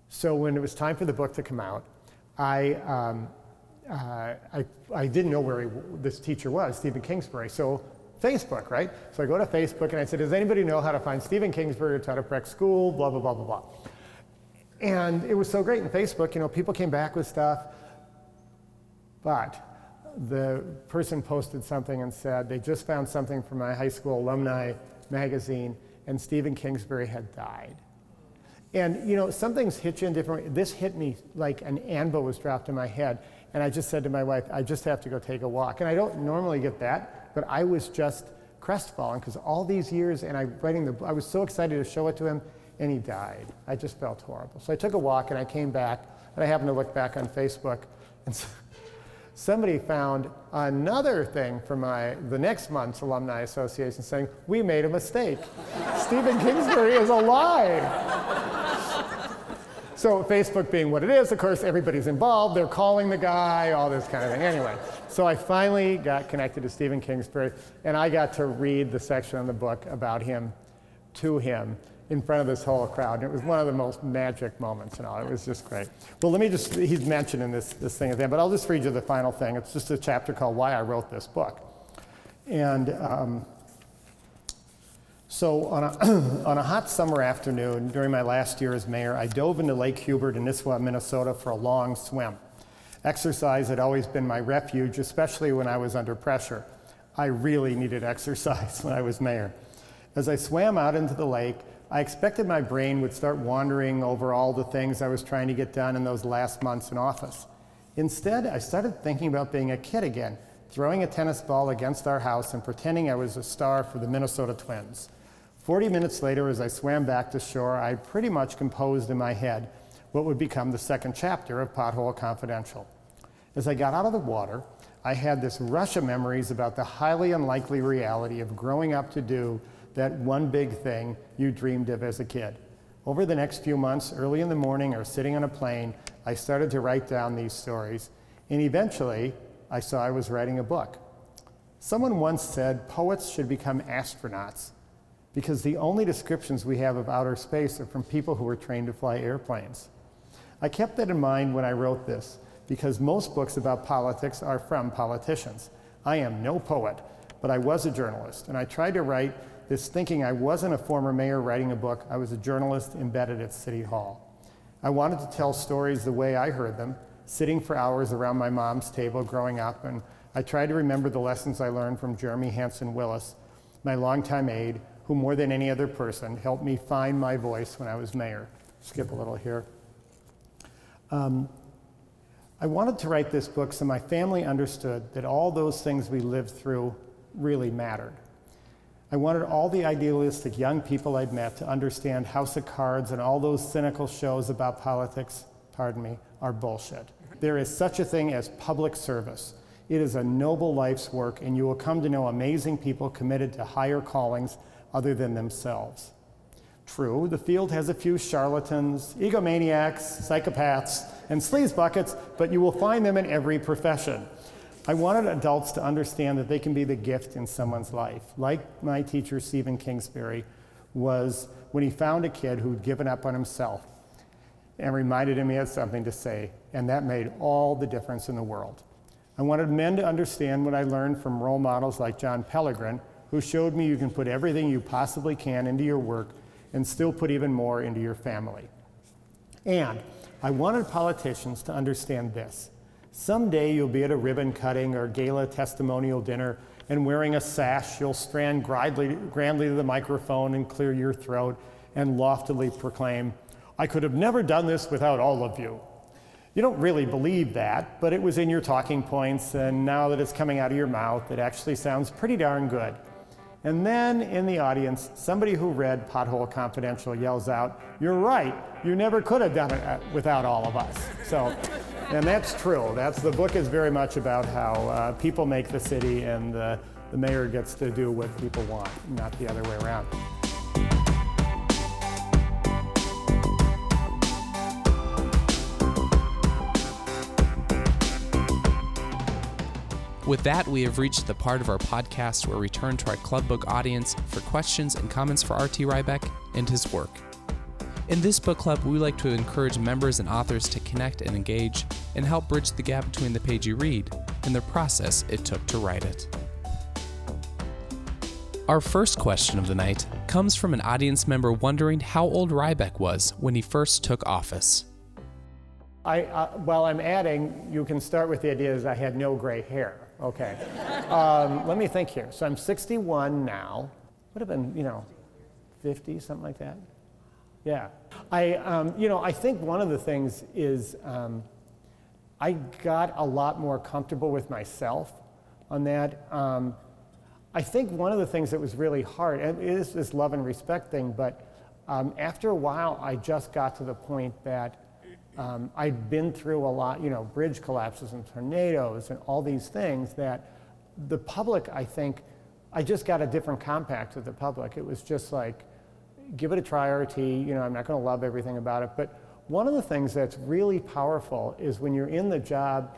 so when it was time for the book to come out, I, um, uh, I, I, didn't know where he, this teacher was, Stephen Kingsbury. So Facebook, right? So I go to Facebook and I said, does anybody know how to find Stephen Kingsbury at Tutter Prep School, blah, blah, blah, blah, blah. And it was so great in Facebook, you know, people came back with stuff. But the person posted something and said they just found something from my high school alumni magazine and Stephen Kingsbury had died. And you know, some things hit you in different ways. This hit me like an anvil was dropped in my head. And I just said to my wife, I just have to go take a walk. And I don't normally get that, but I was just crestfallen because all these years and I writing the I was so excited to show it to him and he died. I just felt horrible. So I took a walk and I came back and I happened to look back on Facebook and so somebody found another thing from my the next month's alumni association saying we made a mistake. Stephen kingsbury is alive. So facebook being what it is of course everybody's involved. They're calling the guy all this kind of thing. Anyway so i finally got connected to stephen kingsbury and i got to read the section in the book about him to him in front of this whole crowd. And it was one of the most magic moments and all. It was just great. Well, let me just, he's mentioning this, this thing at the end, but I'll just read you the final thing. It's just a chapter called Why I Wrote This Book. And um, so on a, on a hot summer afternoon during my last year as mayor, I dove into Lake Hubert in Nisswa, Minnesota for a long swim. Exercise had always been my refuge, especially when I was under pressure. I really needed exercise when I was mayor. As I swam out into the lake, I expected my brain would start wandering over all the things I was trying to get done in those last months in office. Instead, I started thinking about being a kid again, throwing a tennis ball against our house and pretending I was a star for the Minnesota Twins. 40 minutes later, as I swam back to shore, I pretty much composed in my head what would become the second chapter of Pothole Confidential. As I got out of the water, I had this rush of memories about the highly unlikely reality of growing up to do that one big thing you dreamed of as a kid. Over the next few months, early in the morning or sitting on a plane, I started to write down these stories, and eventually I saw I was writing a book. Someone once said poets should become astronauts because the only descriptions we have of outer space are from people who were trained to fly airplanes. I kept that in mind when I wrote this because most books about politics are from politicians. I am no poet, but I was a journalist, and I tried to write this thinking I wasn't a former mayor writing a book, I was a journalist embedded at City Hall. I wanted to tell stories the way I heard them, sitting for hours around my mom's table growing up, and I tried to remember the lessons I learned from Jeremy Hanson Willis, my longtime aide, who more than any other person helped me find my voice when I was mayor. Skip a little here. Um, I wanted to write this book so my family understood that all those things we lived through really mattered. I wanted all the idealistic young people I'd met to understand House of Cards and all those cynical shows about politics, pardon me, are bullshit. There is such a thing as public service. It is a noble life's work, and you will come to know amazing people committed to higher callings other than themselves. True, the field has a few charlatans, egomaniacs, psychopaths, and sleaze buckets, but you will find them in every profession. I wanted adults to understand that they can be the gift in someone's life. Like my teacher, Stephen Kingsbury, was when he found a kid who'd given up on himself and reminded him he had something to say, and that made all the difference in the world. I wanted men to understand what I learned from role models like John Pellegrin, who showed me you can put everything you possibly can into your work and still put even more into your family. And I wanted politicians to understand this Someday you'll be at a ribbon cutting or gala testimonial dinner, and wearing a sash, you'll stand grandly, grandly to the microphone and clear your throat and loftily proclaim, I could have never done this without all of you. You don't really believe that, but it was in your talking points, and now that it's coming out of your mouth, it actually sounds pretty darn good. And then in the audience, somebody who read Pothole Confidential yells out, You're right, you never could have done it uh, without all of us. So and that's true. That's the book is very much about how uh, people make the city, and the, the mayor gets to do what people want, not the other way around. With that, we have reached the part of our podcast where we turn to our Club Book audience for questions and comments for R.T. Rybak and his work. In this book club, we like to encourage members and authors to connect and engage and help bridge the gap between the page you read and the process it took to write it. Our first question of the night comes from an audience member wondering how old Rybak was when he first took office. I, uh, while I'm adding, you can start with the idea that I had no gray hair. Okay. um, let me think here. So I'm 61 now. Would have been, you know, 50, something like that. Yeah. I, um, you know, I think one of the things is um, I got a lot more comfortable with myself on that. Um, I think one of the things that was really hard, and it is this love and respect thing, but um, after a while, I just got to the point that um, I'd been through a lot, you know, bridge collapses and tornadoes and all these things that the public, I think, I just got a different compact with the public. It was just like, give it a try, RT. You know, I'm not going to love everything about it, but one of the things that's really powerful is when you're in the job,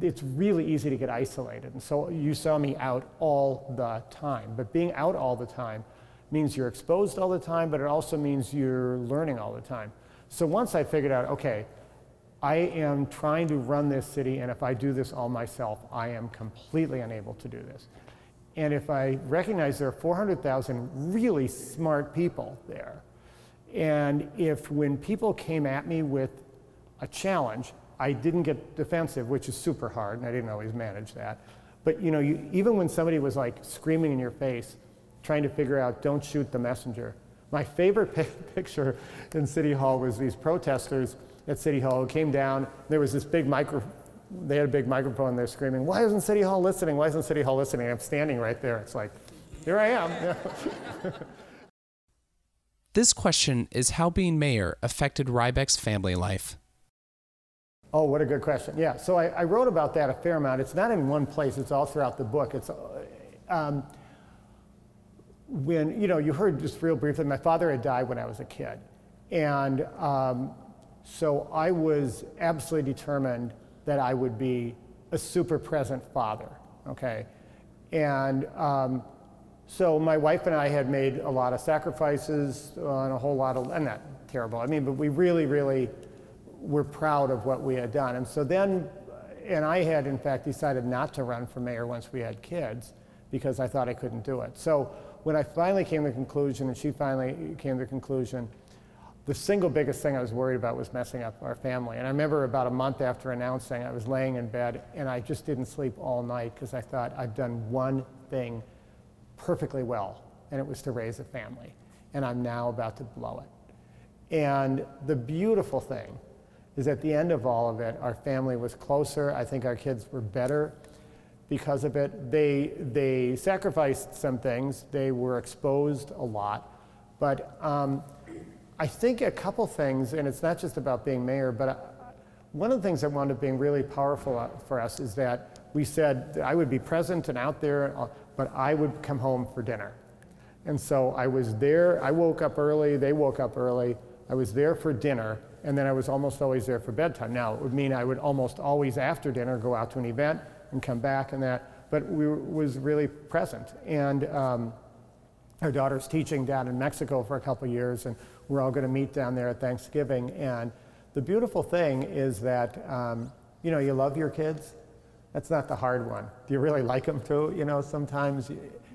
it's really easy to get isolated. And so you saw me out all the time. But being out all the time means you're exposed all the time, but it also means you're learning all the time. So once I figured out, okay, I am trying to run this city, and if I do this all myself, I am completely unable to do this. And if I recognize there are 400,000 really smart people there, and if when people came at me with a challenge, I didn't get defensive, which is super hard, and I didn't always manage that. But you know, you, even when somebody was like screaming in your face, trying to figure out, don't shoot the messenger. My favorite picture in City Hall was these protesters at City Hall who came down. There was this big micro, they had a big microphone. They're screaming, "Why isn't City Hall listening? Why isn't City Hall listening?" I'm standing right there. It's like, here I am. this question is how being mayor affected Rybak's family life. Oh, what a good question. Yeah, so I, I, wrote about that a fair amount. It's not in one place, it's all throughout the book. It's um, when, you know, you heard just real briefly, my father had died when I was a kid. And um, so I was absolutely determined that I would be a super present father, okay? And um, so my wife and I had made a lot of sacrifices on a whole lot of, and not terrible, I mean, but we really, really were proud of what we had done. And so then, and I had in fact decided not to run for mayor once we had kids because I thought I couldn't do it. So when I finally came to the conclusion, and she finally came to the conclusion, the single biggest thing I was worried about was messing up our family. And I remember about a month after announcing, I was laying in bed and I just didn't sleep all night because I thought I've done one thing perfectly well, and it was to raise a family. And I'm now about to blow it. And the beautiful thing is at the end of all of it, our family was closer. I think our kids were better because of it. They, they sacrificed some things, they were exposed a lot. But um, I think a couple things, and it's not just about being mayor, but I, one of the things that wound up being really powerful uh, for us is that we said I would be present and out there, uh, but I would come home for dinner. And so I was there, I woke up early, they woke up early, I was there for dinner, and then I was almost always there for bedtime. Now, it would mean I would almost always after dinner go out to an event and come back and that, but we was really present. And um, our daughter's teaching down in Mexico for a couple years, and we're all going to meet down there at Thanksgiving. And the beautiful thing is that, um, you know, you love your kids. That's not the hard one. Do you really like them too? You know, sometimes,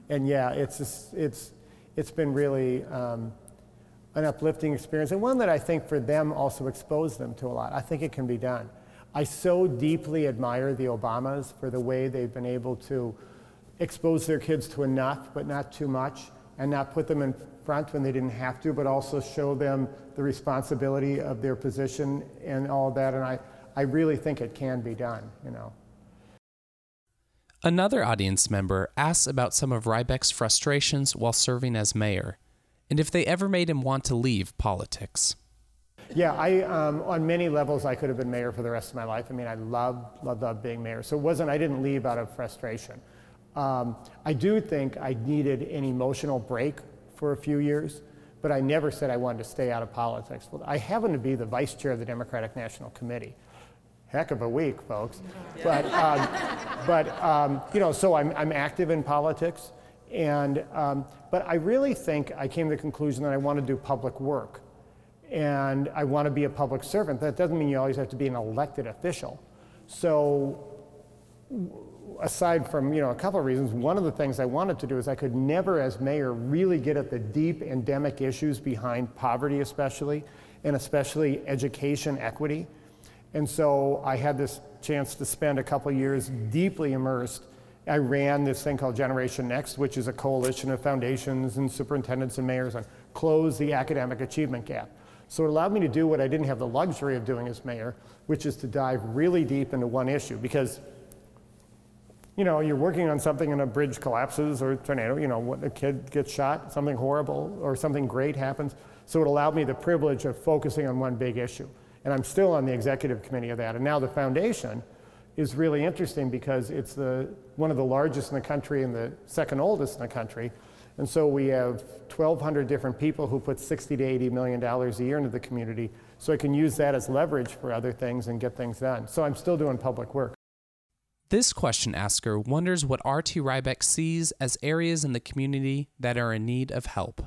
and yeah, it's just, it's it's been really um, an uplifting experience and one that I think for them also exposed them to a lot. I think it can be done. I so deeply admire the Obamas for the way they've been able to expose their kids to enough, but not too much, and not put them in front when they didn't have to, but also show them the responsibility of their position and all of that. And I, I really think it can be done, you know. Another audience member asks about some of Rybak's frustrations while serving as mayor, and if they ever made him want to leave politics. Yeah, I, um, on many levels, I could have been mayor for the rest of my life. I mean, I loved, loved, loved being mayor. So it wasn't, I didn't leave out of frustration. Um, I do think I needed an emotional break for a few years, but I never said I wanted to stay out of politics. Well, I happen to be the vice chair of the Democratic National Committee heck of a week, folks. But, um, but um, you know, so I'm, I'm active in politics. And, um, but I really think I came to the conclusion that I want to do public work. And I want to be a public servant. That doesn't mean you always have to be an elected official. So, aside from you know a couple of reasons, one of the things I wanted to do is I could never, as mayor, really get at the deep endemic issues behind poverty, especially, and especially education equity. And so I had this chance to spend a couple years deeply immersed. I ran this thing called Generation Next, which is a coalition of foundations and superintendents and mayors on close the academic achievement gap. So it allowed me to do what I didn't have the luxury of doing as mayor, which is to dive really deep into one issue because you know, you're working on something and a bridge collapses or a tornado, you know, a kid gets shot, something horrible or something great happens. So it allowed me the privilege of focusing on one big issue and I'm still on the executive committee of that. And now the foundation is really interesting because it's the, one of the largest in the country and the second oldest in the country. And so we have 1,200 different people who put 60 to 80 million dollars a year into the community. So I can use that as leverage for other things and get things done. So I'm still doing public work. This question asker wonders what R.T. Rybak sees as areas in the community that are in need of help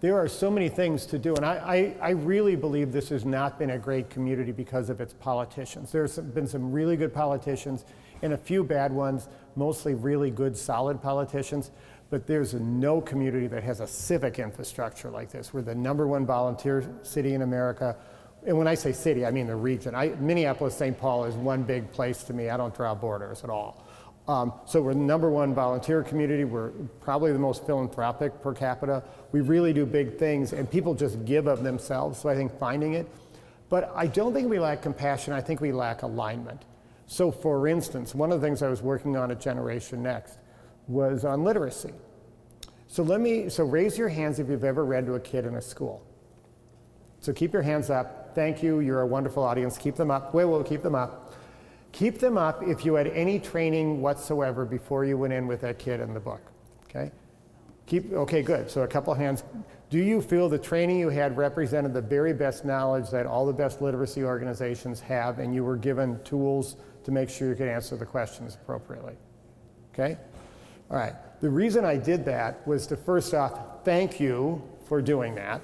there are so many things to do. And I, I, I, really believe this has not been a great community because of its politicians. There's been some really good politicians and a few bad ones, mostly really good, solid politicians. But there's no community that has a civic infrastructure like this. We're the number one volunteer city in America. And when I say city, I mean the region. I, Minneapolis, St. Paul is one big place to me. I don't draw borders at all. Um, so we're the number one volunteer community. We're probably the most philanthropic per capita. We really do big things, and people just give of themselves. So I think finding it. But I don't think we lack compassion. I think we lack alignment. So, for instance, one of the things I was working on at Generation Next was on literacy. So let me. So raise your hands if you've ever read to a kid in a school. So keep your hands up. Thank you. You're a wonderful audience. Keep them up. Wait, we'll keep them up. Keep them up if you had any training whatsoever before you went in with that kid in the book. Okay? Keep, okay, good. So a couple hands. Do you feel the training you had represented the very best knowledge that all the best literacy organizations have and you were given tools to make sure you could answer the questions appropriately? Okay? All right. The reason I did that was to first off thank you for doing that.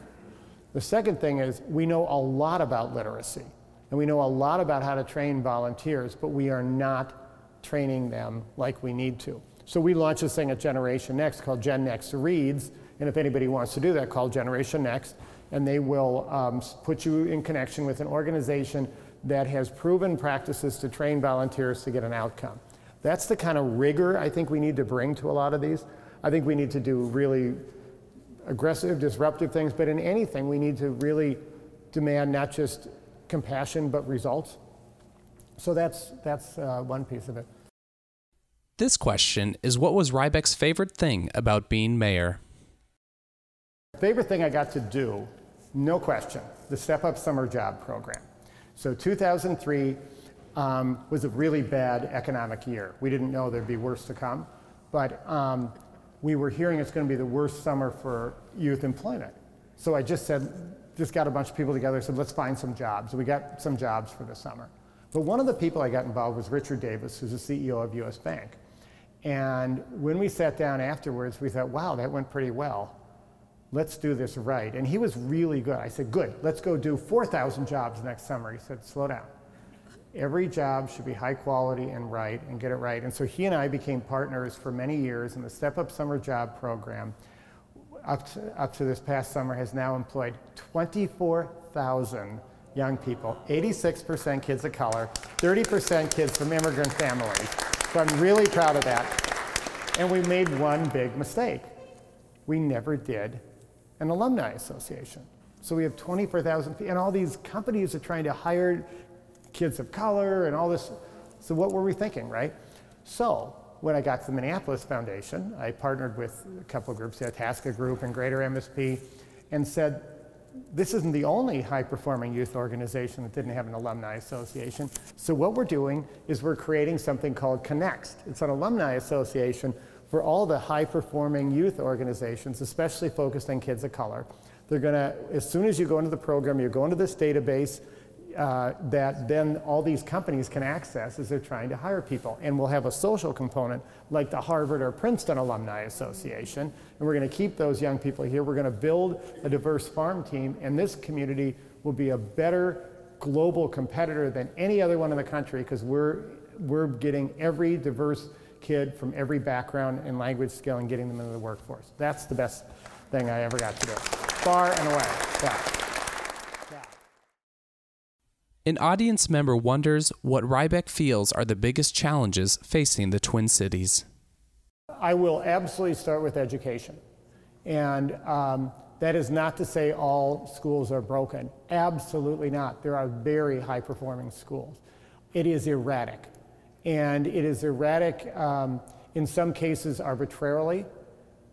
The second thing is we know a lot about literacy. And we know a lot about how to train volunteers, but we are not training them like we need to. So we launched this thing at Generation Next called Gen Next Reads. And if anybody wants to do that, call Generation Next. and they will um, put you in connection with an organization that has proven practices to train volunteers to get an outcome. That's the kind of rigor I think we need to bring to a lot of these. I think we need to do really aggressive, disruptive things, but in anything, we need to really demand not just compassion, but results. So that's, that's uh, one piece of it. This question is what was Rybak's favorite thing about being mayor? Favorite thing I got to do, no question, the Step Up Summer Job Program. So 2003 um, was a really bad economic year. We didn't know there'd be worse to come, but um, we were hearing it's going to be the worst summer for youth employment. So I just said, just got a bunch of people together, said, let's find some jobs. we got some jobs for the summer. But one of the people I got involved was Richard Davis, who's the CEO of US Bank. And when we sat down afterwards, we thought, wow, that went pretty well. Let's do this right. And he was really good. I said, good, let's go do 4,000 jobs next summer. He said, slow down. Every job should be high quality and right and get it right. And so he and I became partners for many years in the Step Up Summer Job Program. Up to, up to this past summer has now employed 24,000 young people, 86% kids of color, 30% kids from immigrant families. So I'm really proud of that. And we made one big mistake. We never did an alumni association. So we have 24,000 and all these companies are trying to hire kids of color and all this. So what were we thinking, right? So when I got to the Minneapolis Foundation, I partnered with a couple of groups, the Itasca Group and Greater MSP, and said, this isn't the only high performing youth organization that didn't have an alumni association. So, what we're doing is we're creating something called Connext. It's an alumni association for all the high performing youth organizations, especially focused on kids of color. They're going to, as soon as you go into the program, you go into this database, uh, that then all these companies can access as they're trying to hire people. And we'll have a social component like the Harvard or Princeton Alumni Association. And we're going to keep those young people here. We're going to build a diverse farm team, and this community will be a better global competitor than any other one in the country because we're, we're getting every diverse kid from every background and language skill and getting them into the workforce. That's the best thing I ever got to do, far and away. Yeah. An audience member wonders what Rybak feels are the biggest challenges facing the Twin Cities. I will absolutely start with education. And um, that is not to say all schools are broken. Absolutely not. There are very high performing schools. It is erratic. And it is erratic um, in some cases arbitrarily,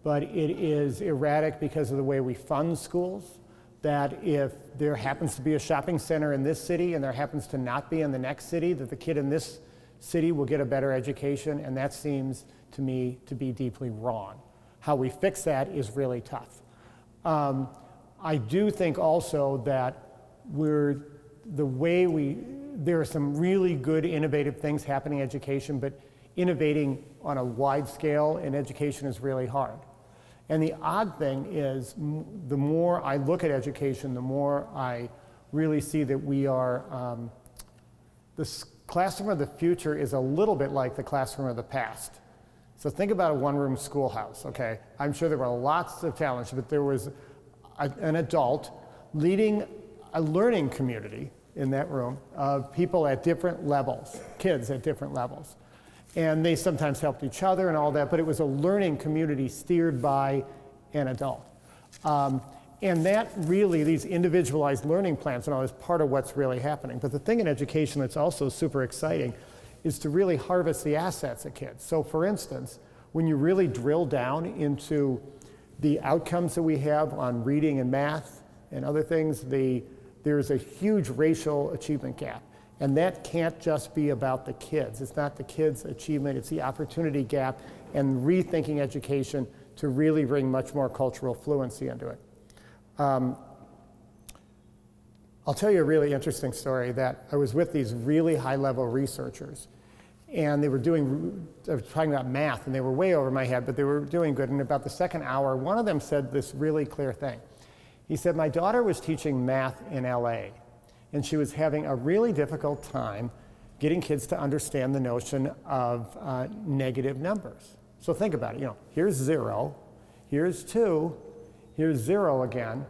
but it is erratic because of the way we fund schools that if there happens to be a shopping center in this city and there happens to not be in the next city, that the kid in this city will get a better education, and that seems to me to be deeply wrong. How we fix that is really tough. Um, I do think also that we're the way we there are some really good innovative things happening in education, but innovating on a wide scale in education is really hard. And the odd thing is, the more I look at education, the more I really see that we are, um, the classroom of the future is a little bit like the classroom of the past. So think about a one room schoolhouse, okay? I'm sure there were lots of challenges, but there was a, an adult leading a learning community in that room of people at different levels, kids at different levels and they sometimes helped each other and all that, but it was a learning community steered by an adult. Um, and that really, these individualized learning plans and all is part of what's really happening. But the thing in education that's also super exciting is to really harvest the assets of kids. So, for instance, when you really drill down into the outcomes that we have on reading and math and other things, the, there's a huge racial achievement gap. And that can't just be about the kids. It's not the kids' achievement, it's the opportunity gap and rethinking education to really bring much more cultural fluency into it. Um, I'll tell you a really interesting story that I was with these really high level researchers and they were doing, I was talking about math and they were way over my head, but they were doing good. And about the second hour, one of them said this really clear thing. He said, My daughter was teaching math in LA and she was having a really difficult time getting kids to understand the notion of uh, negative numbers. So think about it. You know, here's zero, here's two, here's zero again.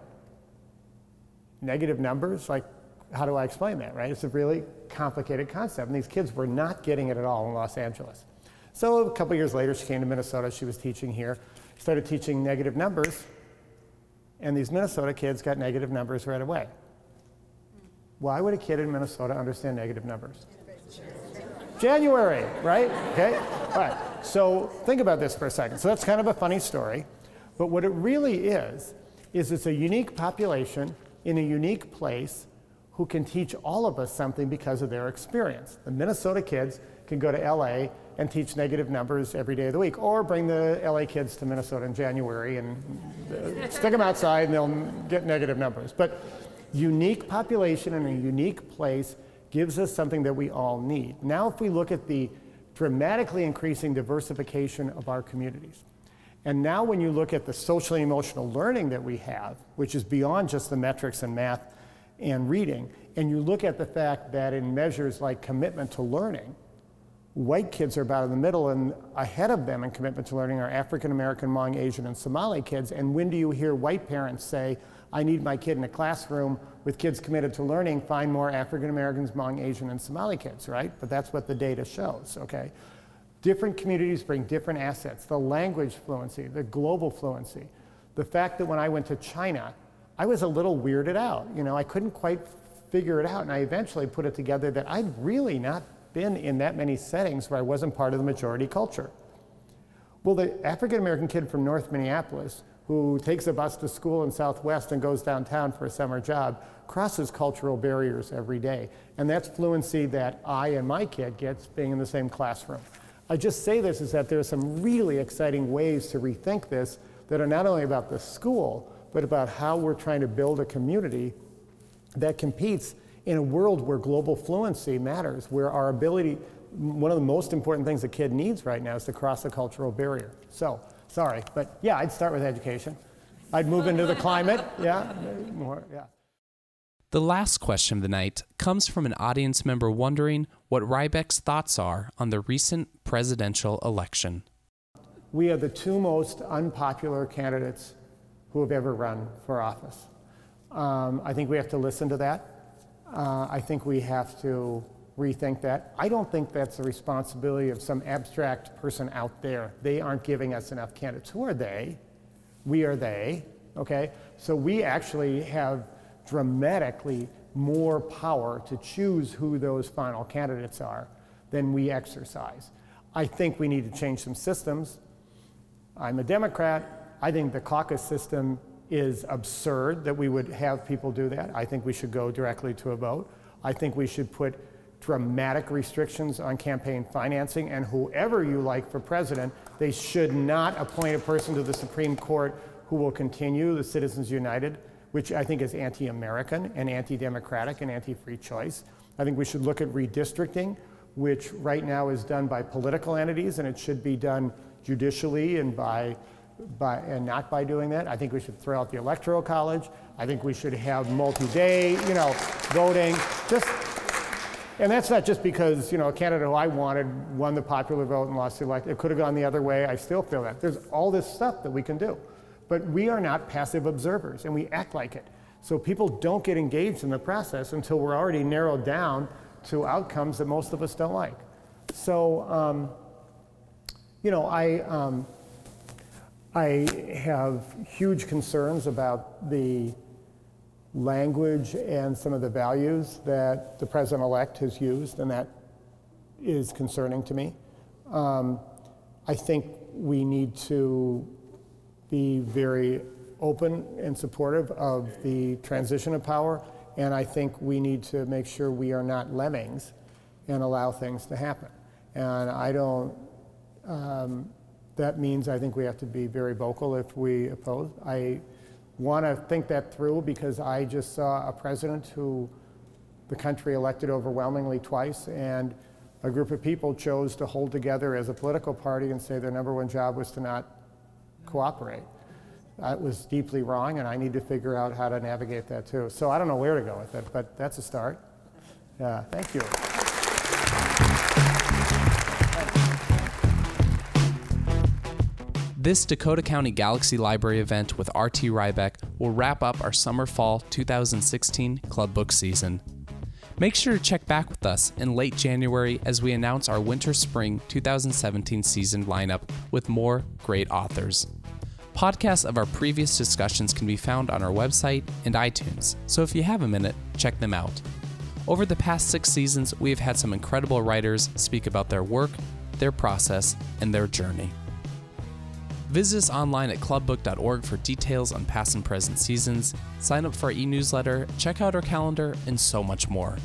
negative numbers, like, how do I explain that, right? It's a really complicated concept. And these kids were not getting it at all in Los Angeles. So a couple years later, she came to Minnesota. She was teaching here, started teaching negative numbers, and these Minnesota kids got negative numbers right away. Why would a kid in Minnesota understand negative numbers? January, right? Okay? All right. So think about this for a second. So that's kind of a funny story. But what it really is, is it's a unique population in a unique place who can teach all of us something because of their experience. The Minnesota kids can go to LA and teach negative numbers every day of the week, or bring the LA kids to Minnesota in January and uh, stick them outside and they'll get negative numbers. But unique population in a unique place gives us something that we all need. Now, if we look at the dramatically increasing diversification of our communities, and now when you look at the social and emotional learning that we have, which is beyond just the metrics and math and reading, and you look at the fact that in measures like commitment to learning, white kids are about in the middle, and ahead of them in commitment to learning are African American, Hmong, Asian, and Somali kids. And when do you hear white parents say, I need my kid in a classroom with kids committed to learning, find more African Americans, Hmong Asian, and Somali kids, right? But that's what the data shows, okay? Different communities bring different assets the language fluency, the global fluency. The fact that when I went to China, I was a little weirded out. You know, I couldn't quite figure it out, and I eventually put it together that I'd really not been in that many settings where I wasn't part of the majority culture. Well, the African American kid from North Minneapolis who takes a bus to school in Southwest and goes downtown for a summer job crosses cultural barriers every day. And that's fluency that I and my kid gets being in the same classroom. I just say this is that there are some really exciting ways to rethink this that are not only about the school, but about how we're trying to build a community that competes in a world where global fluency matters, where our ability, one of the most important things a kid needs right now is to cross the cultural barrier. So, sorry, but yeah, I'd start with education. I'd move into the climate, yeah, more, yeah. The last question of the night comes from an audience member wondering what Rybak's thoughts are on the recent presidential election. We are the two most unpopular candidates who have ever run for office. Um, I think we have to listen to that. Uh, I think we have to rethink that. I don't think that's the responsibility of some abstract person out there. They aren't giving us enough candidates. Who are they? We are they, okay? So we actually have dramatically more power to choose who those final candidates are than we exercise. I think we need to change some systems. I'm a Democrat. I think the caucus system is absurd that we would have people do that. I think we should go directly to a vote. I think we should put dramatic restrictions on campaign financing, and whoever you like for president, they should not appoint a person to the Supreme Court who will continue the Citizens United which I think is anti American and anti democratic and anti free choice. I think we should look at redistricting, which right now is done by political entities and it should be done judicially and by. By, and not by doing that. I think we should throw out the electoral college. I think we should have multi-day, you know, voting. Just, and that's not just because you know a candidate who I wanted won the popular vote and lost the election. It could have gone the other way. I still feel that. There's all this stuff that we can do. But we are not passive observers, and we act like it. So people don't get engaged in the process until we're already narrowed down to outcomes that most of us don't like. So, um, you know, I, um, I have huge concerns about the language and some of the values that the president elect has used, and that is concerning to me. Um, I think we need to be very open and supportive of the transition of power, and I think we need to make sure we are not lemmings and allow things to happen. And I don't, um, that means I think we have to be very vocal if we oppose. I want to think that through because I just saw a president who the country elected overwhelmingly twice, and a group of people chose to hold together as a political party and say their number one job was to not cooperate. That was deeply wrong, and I need to figure out how to navigate that too. So I don't know where to go with it, but that's a start. Yeah, thank you. This Dakota County Galaxie Library event with RT Rybak will wrap up our summer fall 2016 club book season. Make sure to check back with us in late January as we announce our winter spring 2017 season lineup with more great authors. Podcasts of our previous discussions can be found on our website and iTunes, so if you have a minute, check them out. Over the past six seasons, we have had some incredible writers speak about their work, their process, and their journey. Visit us online at clubbook.org for details on past and present seasons, sign up for our e newsletter, check out our calendar, and so much more.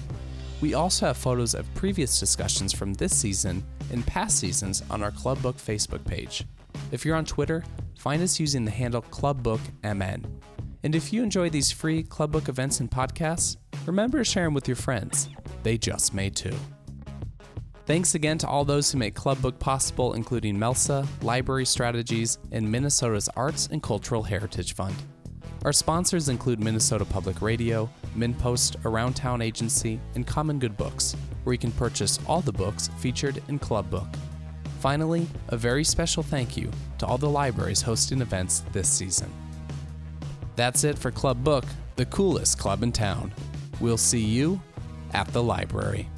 We also have photos of previous discussions from this season and past seasons on our Club Book Facebook page. If you're on Twitter, find us using the handle ClubbookMN. And if you enjoy these free Club Book events and podcasts, remember to share them with your friends. They just may too. Thanks again to all those who make Club Book possible, including MELSA, Library Strategies, and Minnesota's Arts and Cultural Heritage Fund. Our sponsors include Minnesota Public Radio, MinnPost, Around Town Agency, and Common Good Books, where you can purchase all the books featured in Club Book. Finally, a very special thank you to all the libraries hosting events this season. That's it for Club Book, the coolest club in town. We'll see you at the library.